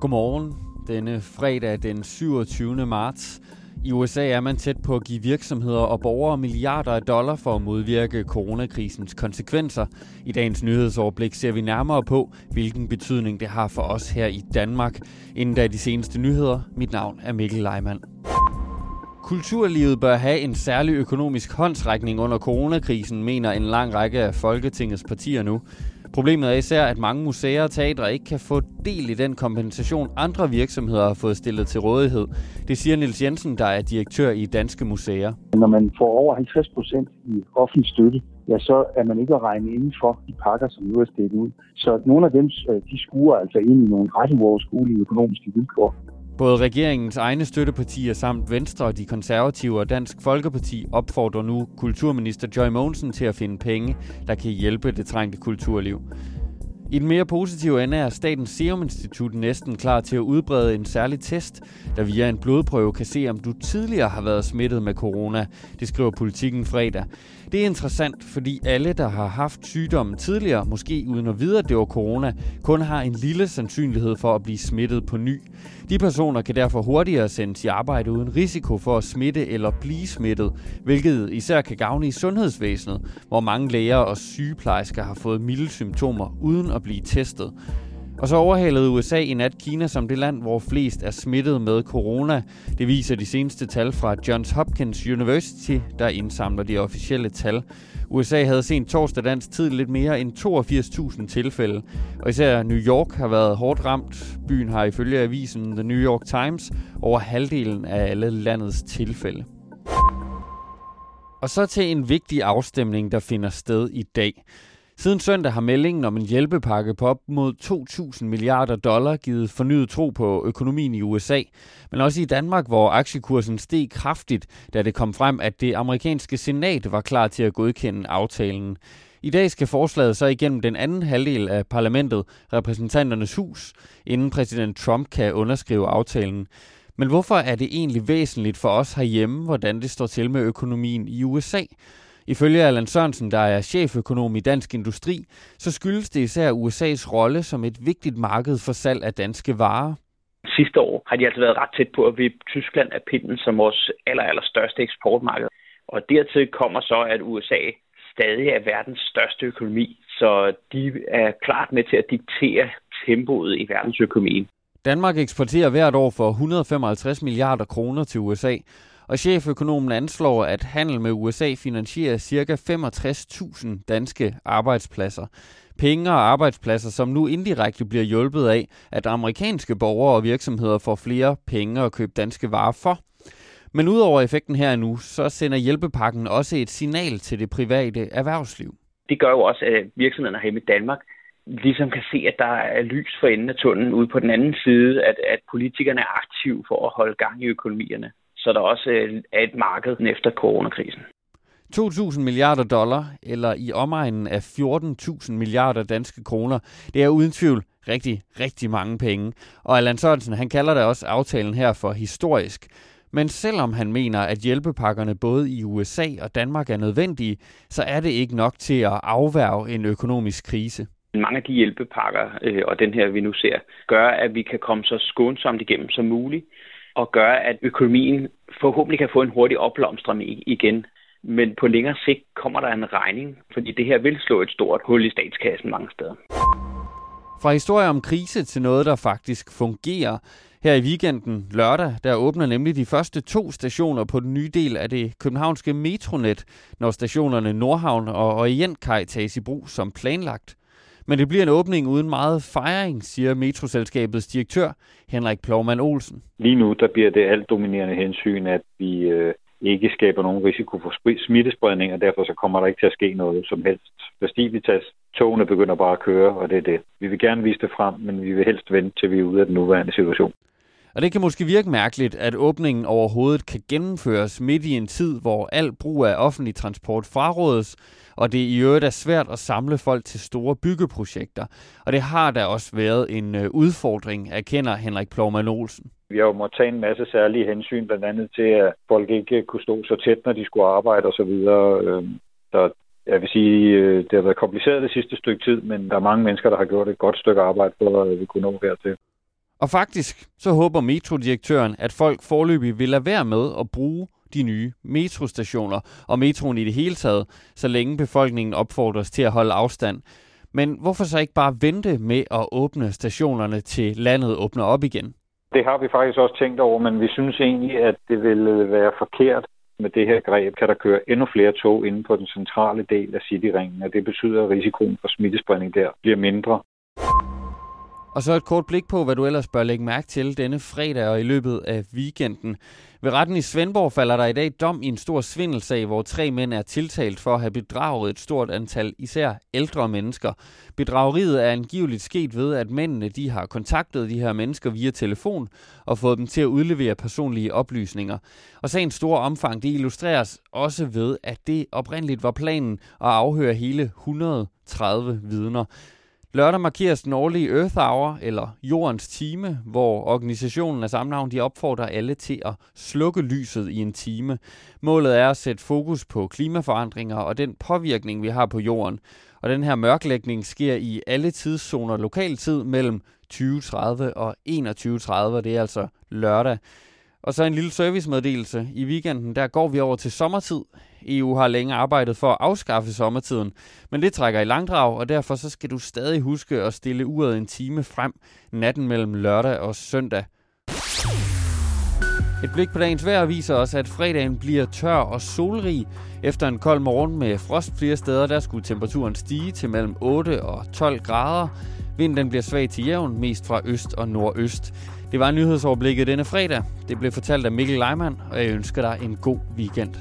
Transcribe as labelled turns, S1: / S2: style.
S1: Godmorgen. Denne fredag den 27. marts. I USA er man tæt på at give virksomheder og borgere milliarder af dollar for at modvirke coronakrisens konsekvenser. I dagens nyhedsoverblik ser vi nærmere på, hvilken betydning det har for os her i Danmark. Inden da de seneste nyheder, mit navn er Mikkel Leimann. Kulturlivet bør have en særlig økonomisk håndsrækning under coronakrisen, mener en lang række af Folketingets partier nu. Problemet er især, at mange museer og teatre ikke kan få del i den kompensation, andre virksomheder har fået stillet til rådighed. Det siger Nils Jensen, der er direktør i Danske Museer.
S2: Når man får over 50 procent i offentlig støtte, ja, så er man ikke at regne inden for de pakker, som nu er stillet ud. Så nogle af dem, øh, de skuer altså ind i nogle ret uoverskuelige økonomiske vilkår.
S1: Både regeringens egne støttepartier samt Venstre og de konservative og Dansk Folkeparti opfordrer nu kulturminister Joy Mogensen til at finde penge, der kan hjælpe det trængte kulturliv. I den mere positive ende er Statens Serum Institut næsten klar til at udbrede en særlig test, der via en blodprøve kan se, om du tidligere har været smittet med corona. Det skriver politikken fredag. Det er interessant, fordi alle, der har haft sygdommen tidligere, måske uden at vide, at det var corona, kun har en lille sandsynlighed for at blive smittet på ny. De personer kan derfor hurtigere sendes i arbejde uden risiko for at smitte eller blive smittet, hvilket især kan gavne i sundhedsvæsenet, hvor mange læger og sygeplejersker har fået milde symptomer uden at blive testet. Og så overhalede USA i nat Kina som det land, hvor flest er smittet med corona. Det viser de seneste tal fra Johns Hopkins University, der indsamler de officielle tal. USA havde sent torsdag dansk tid lidt mere end 82.000 tilfælde, og især New York har været hårdt ramt. Byen har ifølge avisen The New York Times over halvdelen af alle landets tilfælde. Og så til en vigtig afstemning, der finder sted i dag. Siden søndag har meldingen om en hjælpepakke på op mod 2.000 milliarder dollar givet fornyet tro på økonomien i USA, men også i Danmark, hvor aktiekursen steg kraftigt, da det kom frem, at det amerikanske senat var klar til at godkende aftalen. I dag skal forslaget så igennem den anden halvdel af parlamentet, repræsentanternes hus, inden præsident Trump kan underskrive aftalen. Men hvorfor er det egentlig væsentligt for os herhjemme, hvordan det står til med økonomien i USA? Ifølge Allan Sørensen, der er cheføkonom i Dansk Industri, så skyldes det især USA's rolle som et vigtigt marked for salg af danske varer.
S3: Sidste år har de altså været ret tæt på at vippe Tyskland af pinden som vores aller, aller største eksportmarked. Og dertil kommer så, at USA stadig er verdens største økonomi, så de er klart med til at diktere tempoet i verdensøkonomien.
S1: Danmark eksporterer hvert år for 155 milliarder kroner til USA, og cheføkonomen anslår, at handel med USA finansierer ca. 65.000 danske arbejdspladser. Penge og arbejdspladser, som nu indirekte bliver hjulpet af, at amerikanske borgere og virksomheder får flere penge at købe danske varer for. Men udover effekten her nu, så sender hjælpepakken også et signal til det private erhvervsliv.
S3: Det gør jo også, at virksomhederne her i Danmark ligesom kan se, at der er lys for enden af tunnelen ude på den anden side, at, at politikerne er aktive for at holde gang i økonomierne så der også øh, er et marked efter coronakrisen.
S1: 2.000 milliarder dollar, eller i omegnen af 14.000 milliarder danske kroner, det er uden tvivl rigtig, rigtig mange penge. Og Allan Sørensen, han kalder da også aftalen her for historisk. Men selvom han mener, at hjælpepakkerne både i USA og Danmark er nødvendige, så er det ikke nok til at afværge en økonomisk krise.
S3: Mange af de hjælpepakker, øh, og den her vi nu ser, gør, at vi kan komme så skånsomt igennem som muligt og gør, at økonomien forhåbentlig kan få en hurtig opblomstring igen. Men på længere sigt kommer der en regning, fordi det her vil slå et stort hul i statskassen mange steder.
S1: Fra historie om krise til noget, der faktisk fungerer. Her i weekenden lørdag, der åbner nemlig de første to stationer på den nye del af det københavnske metronet, når stationerne Nordhavn og Orientkaj tages i brug som planlagt. Men det bliver en åbning uden meget fejring, siger metroselskabets direktør Henrik Plovman Olsen.
S4: Lige nu der bliver det alt dominerende hensyn, at vi øh, ikke skaber nogen risiko for smittespredning, og derfor så kommer der ikke til at ske noget som helst festivitas. Togene begynder bare at køre, og det er det. Vi vil gerne vise det frem, men vi vil helst vente til vi er ude af den nuværende situation.
S1: Og det kan måske virke mærkeligt, at åbningen overhovedet kan gennemføres midt i en tid, hvor al brug af offentlig transport frarådes, og det i øvrigt er svært at samle folk til store byggeprojekter. Og det har da også været en øh, udfordring, erkender Henrik Plovman Olsen.
S4: Vi har jo måttet tage en masse særlige hensyn, blandt andet til, at folk ikke kunne stå så tæt, når de skulle arbejde osv. Øhm, så jeg vil sige, øh, det har været kompliceret det sidste stykke tid, men der er mange mennesker, der har gjort et godt stykke arbejde for, at vi kunne nå hertil.
S1: Og faktisk så håber metrodirektøren, at folk forløbig vil lade være med at bruge de nye metrostationer og metroen i det hele taget, så længe befolkningen opfordres til at holde afstand. Men hvorfor så ikke bare vente med at åbne stationerne til landet åbner op igen?
S4: Det har vi faktisk også tænkt over, men vi synes egentlig, at det ville være forkert med det her greb, kan der køre endnu flere tog inde på den centrale del af Cityringen, og det betyder, at risikoen for smittespredning der bliver mindre.
S1: Og så et kort blik på, hvad du ellers bør lægge mærke til denne fredag og i løbet af weekenden. Ved retten i Svendborg falder der i dag dom i en stor svindelsag, hvor tre mænd er tiltalt for at have bedraget et stort antal især ældre mennesker. Bedrageriet er angiveligt sket ved, at mændene de har kontaktet de her mennesker via telefon og fået dem til at udlevere personlige oplysninger. Og sagens store omfang det illustreres også ved, at det oprindeligt var planen at afhøre hele 130 vidner. Lørdag markeres den årlige Earth Hour, eller Jordens Time, hvor organisationen af samme navn de opfordrer alle til at slukke lyset i en time. Målet er at sætte fokus på klimaforandringer og den påvirkning, vi har på jorden. Og den her mørklægning sker i alle tidszoner lokaltid mellem 20.30 og 21.30, det er altså lørdag. Og så en lille servicemeddelelse. I weekenden der går vi over til sommertid. EU har længe arbejdet for at afskaffe sommertiden, men det trækker i langdrag, og derfor så skal du stadig huske at stille uret en time frem natten mellem lørdag og søndag. Et blik på dagens vejr viser os, at fredagen bliver tør og solrig. Efter en kold morgen med frost flere steder, der skulle temperaturen stige til mellem 8 og 12 grader. Vinden bliver svag til jævn, mest fra øst og nordøst. Det var nyhedsoverblikket denne fredag. Det blev fortalt af Mikkel Leimann, og jeg ønsker dig en god weekend.